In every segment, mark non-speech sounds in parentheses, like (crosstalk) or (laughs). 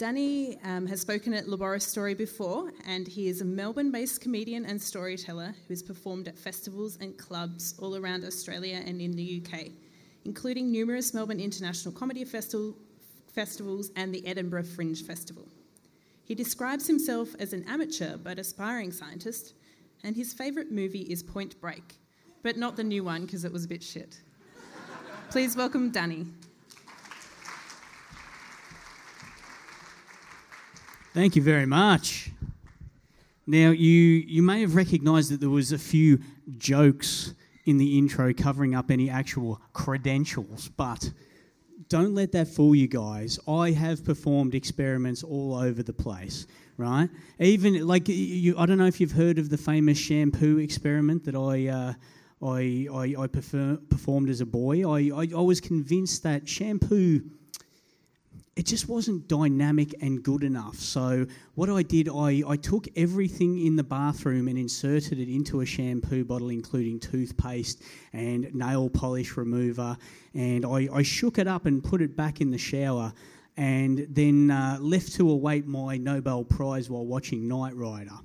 Danny um, has spoken at Laborastory before, and he is a Melbourne based comedian and storyteller who has performed at festivals and clubs all around Australia and in the UK, including numerous Melbourne International Comedy Festival, festivals and the Edinburgh Fringe Festival. He describes himself as an amateur but aspiring scientist, and his favourite movie is Point Break, but not the new one because it was a bit shit. Please welcome Danny. Thank you very much. Now, you, you may have recognised that there was a few jokes in the intro covering up any actual credentials, but don't let that fool you guys. I have performed experiments all over the place, right? Even like you, I don't know if you've heard of the famous shampoo experiment that I. Uh, I, I, I prefer, performed as a boy. I, I, I was convinced that shampoo it just wasn't dynamic and good enough. So what I did, I, I took everything in the bathroom and inserted it into a shampoo bottle, including toothpaste and nail polish remover, and I, I shook it up and put it back in the shower, and then uh, left to await my Nobel Prize while watching Knight Rider.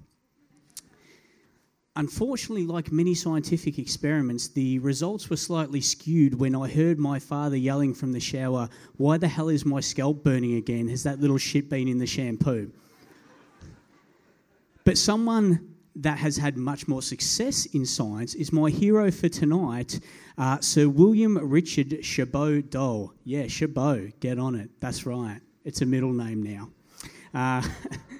Unfortunately, like many scientific experiments, the results were slightly skewed when I heard my father yelling from the shower, Why the hell is my scalp burning again? Has that little shit been in the shampoo? but someone that has had much more success in science is my hero for tonight, uh, Sir William Richard Shaboe Doll. Yeah, Shaboe, get on it. That's right. It's a middle name now. Uh, (laughs)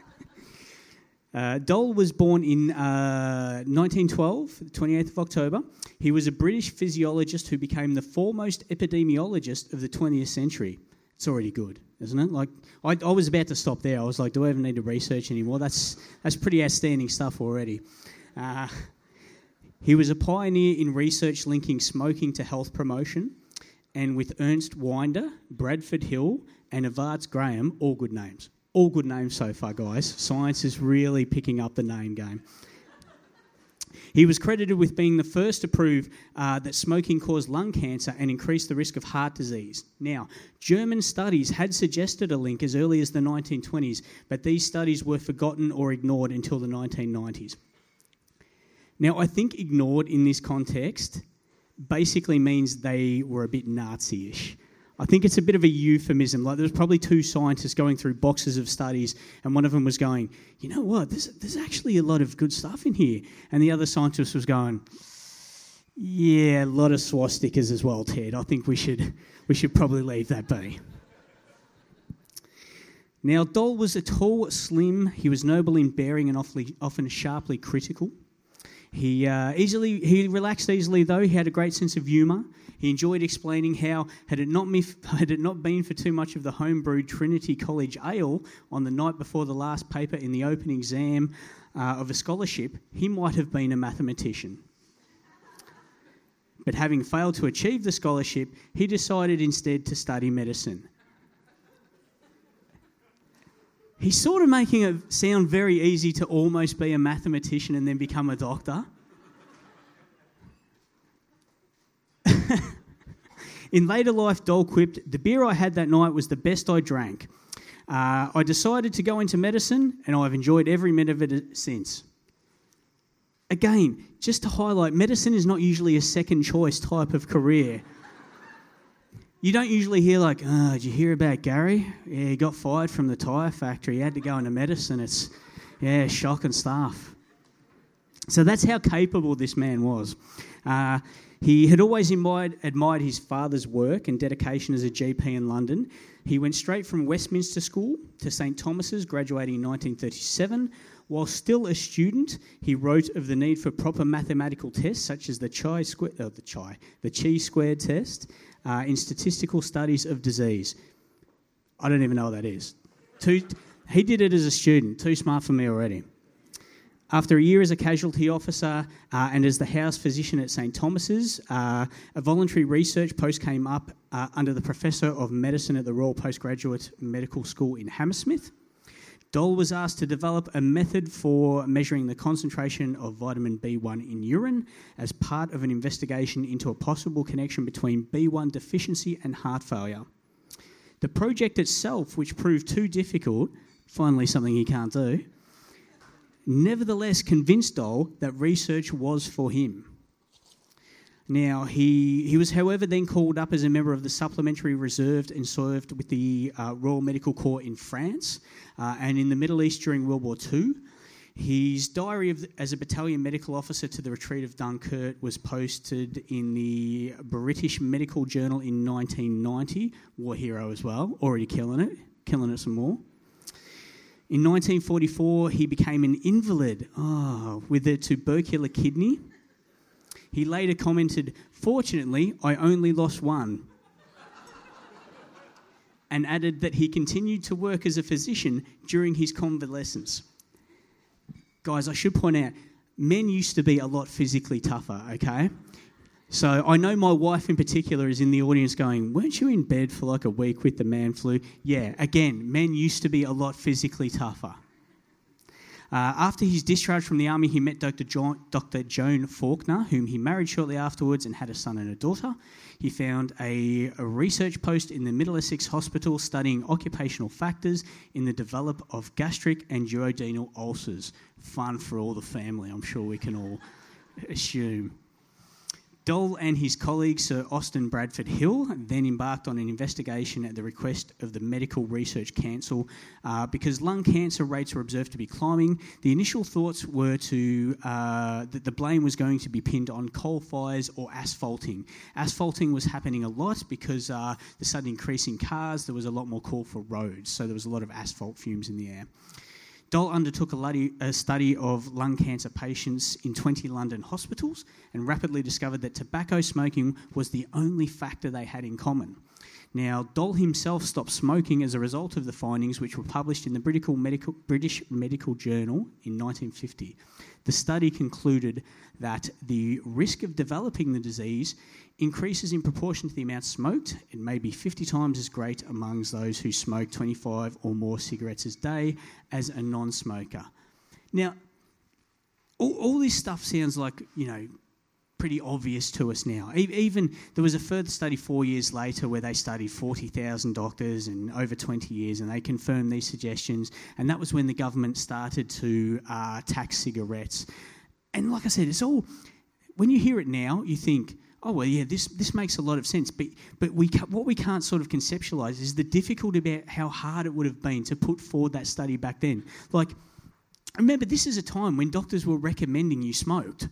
Uh, Doll was born in uh, 1912, 28th of October. He was a British physiologist who became the foremost epidemiologist of the 20th century. It's already good, isn't it? Like, I, I was about to stop there. I was like, do I even need to research anymore? That's, that's pretty outstanding stuff already. Uh, he was a pioneer in research linking smoking to health promotion, and with Ernst Wynder, Bradford Hill, and Evarts Graham, all good names. All good names so far, guys. Science is really picking up the name game. He was credited with being the first to prove uh, that smoking caused lung cancer and increased the risk of heart disease. Now, German studies had suggested a link as early as the 1920s, but these studies were forgotten or ignored until the 1990s. Now, I think ignored in this context basically means they were a bit Nazi ish. I think it's a bit of a euphemism. Like there's probably two scientists going through boxes of studies, and one of them was going, "You know what? There's there's actually a lot of good stuff in here," and the other scientist was going, "Yeah, a lot of swastikas as well, Ted. I think we should we should probably leave that be." Now, Doll was a tall, slim. He was noble in bearing and often sharply critical. He uh, easily he relaxed easily though. He had a great sense of humour. He enjoyed explaining how, had it not, (laughs) had it not been for too much of the homebrewed Trinity College ale on the night before the last paper in the open exam uh, of a scholarship, he might have been a mathematician. But having failed to achieve the scholarship, he decided instead to study medicine. He's sort of making it sound very easy to almost be a mathematician and then become a doctor. (laughs) In later life, Doll quipped, The beer I had that night was the best I drank. Uh, I decided to go into medicine, and I've enjoyed every minute of it since. Again, just to highlight, medicine is not usually a second choice type of career. You don't usually hear, like, oh, did you hear about Gary? Yeah, he got fired from the tyre factory. He had to go into medicine. It's, yeah, shock and stuff. So that's how capable this man was. Uh, he had always admired, admired his father's work and dedication as a GP in London. He went straight from Westminster School to St Thomas's, graduating in 1937. While still a student, he wrote of the need for proper mathematical tests such as the chi square, uh, the chi, the chi squared test uh, in statistical studies of disease. I don't even know what that is. Too, he did it as a student. Too smart for me already. After a year as a casualty officer uh, and as the house physician at St Thomas's, uh, a voluntary research post came up uh, under the Professor of Medicine at the Royal Postgraduate Medical School in Hammersmith. Doll was asked to develop a method for measuring the concentration of vitamin B1 in urine as part of an investigation into a possible connection between B1 deficiency and heart failure. The project itself, which proved too difficult, finally something he can't do, nevertheless convinced Doll that research was for him. Now, he, he was, however, then called up as a member of the Supplementary Reserve and served with the uh, Royal Medical Corps in France uh, and in the Middle East during World War II. His diary of, as a battalion medical officer to the retreat of Dunkirk was posted in the British Medical Journal in 1990. War hero as well, already killing it, killing it some more. In 1944, he became an invalid oh, with a tubercular kidney. He later commented, Fortunately, I only lost one. and added that he continued to work as a physician during his convalescence. Guys, I should point out, men used to be a lot physically tougher, okay? So I know my wife in particular is in the audience going, Weren't you in bed for like a week with the man flu? Yeah, again, men used to be a lot physically tougher. Uh, after his discharge from the army, he met Dr. John, Dr. Joan Faulkner, whom he married shortly afterwards and had a son and a daughter. He found a, a research post in the Middlesex Hospital studying occupational factors in the develop of gastric and duodenal ulcers. Fun for all the family, I'm sure we can all assume. Doll and his colleague Sir Austin Bradford Hill then embarked on an investigation at the request of the Medical Research Council uh, because lung cancer rates were observed to be climbing. The initial thoughts were to uh, that the blame was going to be pinned on coal fires or asphalting. Asphalting was happening a lot because uh, the sudden increase in cars, there was a lot more call for roads, so there was a lot of asphalt fumes in the air. Doll undertook a, study of lung cancer patients in 20 London hospitals and rapidly discovered that tobacco smoking was the only factor they had in common. Now, Doll himself stopped smoking as a result of the findings, which were published in the British Medical Journal in 1950. The study concluded that the risk of developing the disease increases in proportion to the amount smoked. It may be 50 times as great amongst those who smoke 25 or more cigarettes a day as a non smoker. Now, all, all, this stuff sounds like, you know, pretty obvious to us now. Even there was a further study four years later where they studied 40,000 doctors and over 20 years and they confirmed these suggestions. And that was when the government started to uh, tax cigarettes. And like I said, it's all, when you hear it now, you think, oh well yeah this this makes a lot of sense but but we what we can't sort of conceptualize is the difficulty about how hard it would have been to put forward that study back then like remember this is a time when doctors were recommending you smoked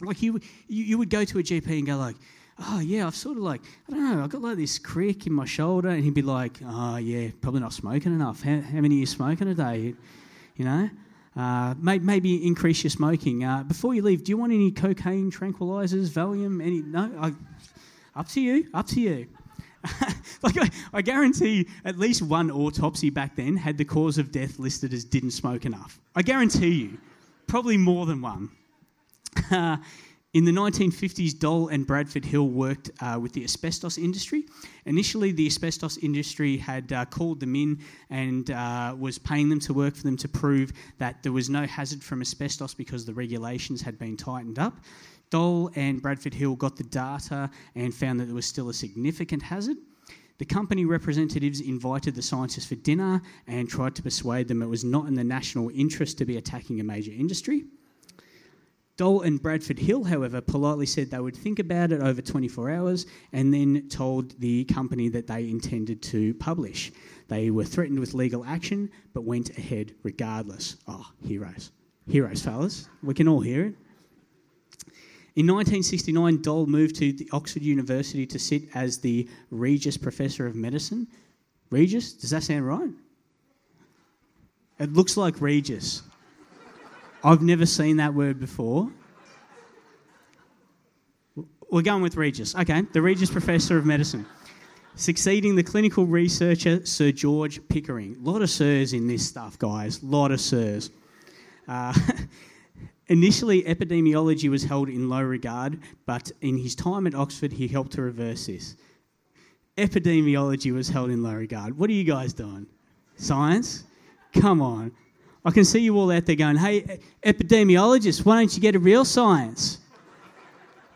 like you you, would go to a gp and go like oh yeah i've sort of like i don't know i've got like this crick in my shoulder and he'd be like oh yeah probably not smoking enough how, how many are you smoking a day you know uh, maybe increase your smoking. Uh, before you leave, do you want any cocaine, tranquilizers, Valium? Any? No. I, up to you. Up to you. (laughs) like I, I, guarantee, at least one autopsy back then had the cause of death listed as didn't smoke enough. I guarantee you, probably more than one. Uh, in the 1950s, Doll and Bradford Hill worked uh, with the asbestos industry. Initially, the asbestos industry had uh, called them in and uh, was paying them to work for them to prove that there was no hazard from asbestos because the regulations had been tightened up. Doll and Bradford Hill got the data and found that there was still a significant hazard. The company representatives invited the scientists for dinner and tried to persuade them it was not in the national interest to be attacking a major industry. Doll and Bradford Hill, however, politely said they would think about it over 24 hours and then told the company that they intended to publish. They were threatened with legal action but went ahead regardless. Oh, heroes. Heroes, fellas. We can all hear it. In 1969, Doll moved to the Oxford University to sit as the Regius Professor of Medicine. Regius? Does that sound right? It looks like Regis. I've never seen that word before. We're going with Regis. Okay, the Regis Professor of Medicine. Succeeding the clinical researcher Sir George Pickering. A lot of sirs in this stuff, guys. A lot of sirs. Uh, (laughs) initially, epidemiology was held in low regard, but in his time at Oxford, he helped to reverse this. Epidemiology was held in low regard. What are you guys doing? Science? Come on. I can see you all out there going, hey, epidemiologists, why don't you get a real science?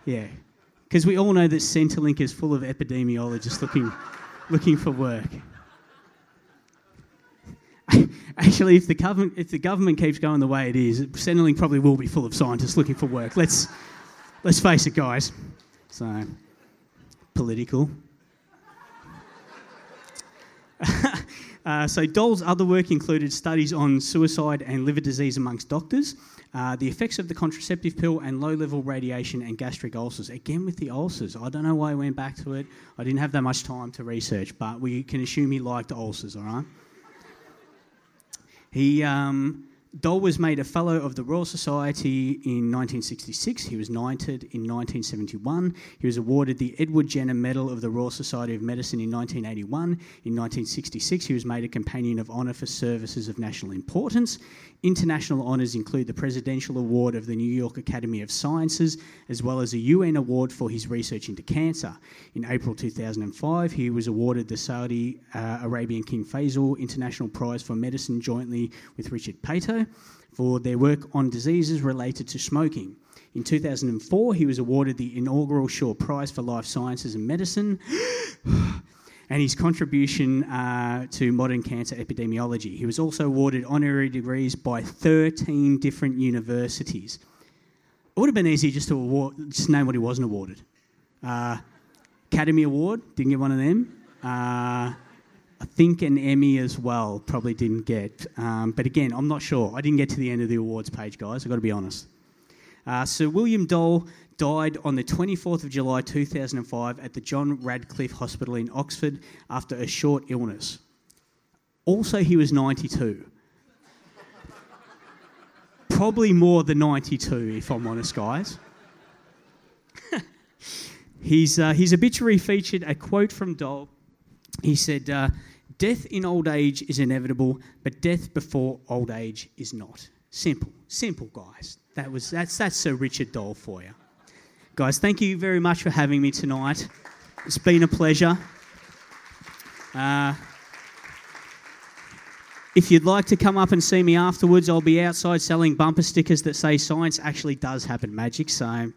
yeah, because we all know that Centrelink is full of epidemiologists looking, looking for work. (laughs) Actually, if the, government, if the government keeps going the way it is, Centrelink probably will be full of scientists looking for work. Let's, let's face it, guys. So, political. (laughs) Uh, so Doll's other work included studies on suicide and liver disease amongst doctors, uh, the effects of the contraceptive pill, and low-level radiation and gastric ulcers. Again with the ulcers, I don't know why I went back to it. I didn't have that much time to research, but we can assume he liked ulcers. All right. He um, Doll was made a Fellow of the Royal Society in 1966. He was knighted in 1971. He was awarded the Edward Jenner Medal of the Royal Society of Medicine in 1981. In 1966, he was made a Companion of Honour for Services of National Importance. International honours include the Presidential Award of the New York Academy of Sciences, as well as a UN award for his research into cancer. In April 2005, he was awarded the Saudi uh, Arabian King Faisal International Prize for Medicine jointly with Richard Peto for their work on diseases related to smoking. In 2004, he was awarded the inaugural Shaw Prize for Life Sciences and Medicine. (gasps) and his contribution uh, to modern cancer epidemiology. He was also awarded honorary degrees by 13 different universities. It would have been easy just to award, just name what he wasn't awarded. Uh, Academy Award, didn't get one of them. Uh, I think an Emmy as well, probably didn't get. Um, but again, I'm not sure. I didn't get to the end of the awards page, guys. I've got to be honest. Uh, Sir William Doll died on the 24th of July 2005 at the John Radcliffe Hospital in Oxford after a short illness. Also, he was 92. Probably more than 92, if I'm honest, guys. (laughs) his, uh, his obituary featured a quote from Doll. He said, uh, Death in old age is inevitable, but death before old age is not. Simple, simple, guys. That was that's that's Sir Richard Doll for you, guys. Thank you very much for having me tonight. It's been a pleasure. Uh, if you'd like to come up and see me afterwards, I'll be outside selling bumper stickers that say "Science actually does happen, magic." So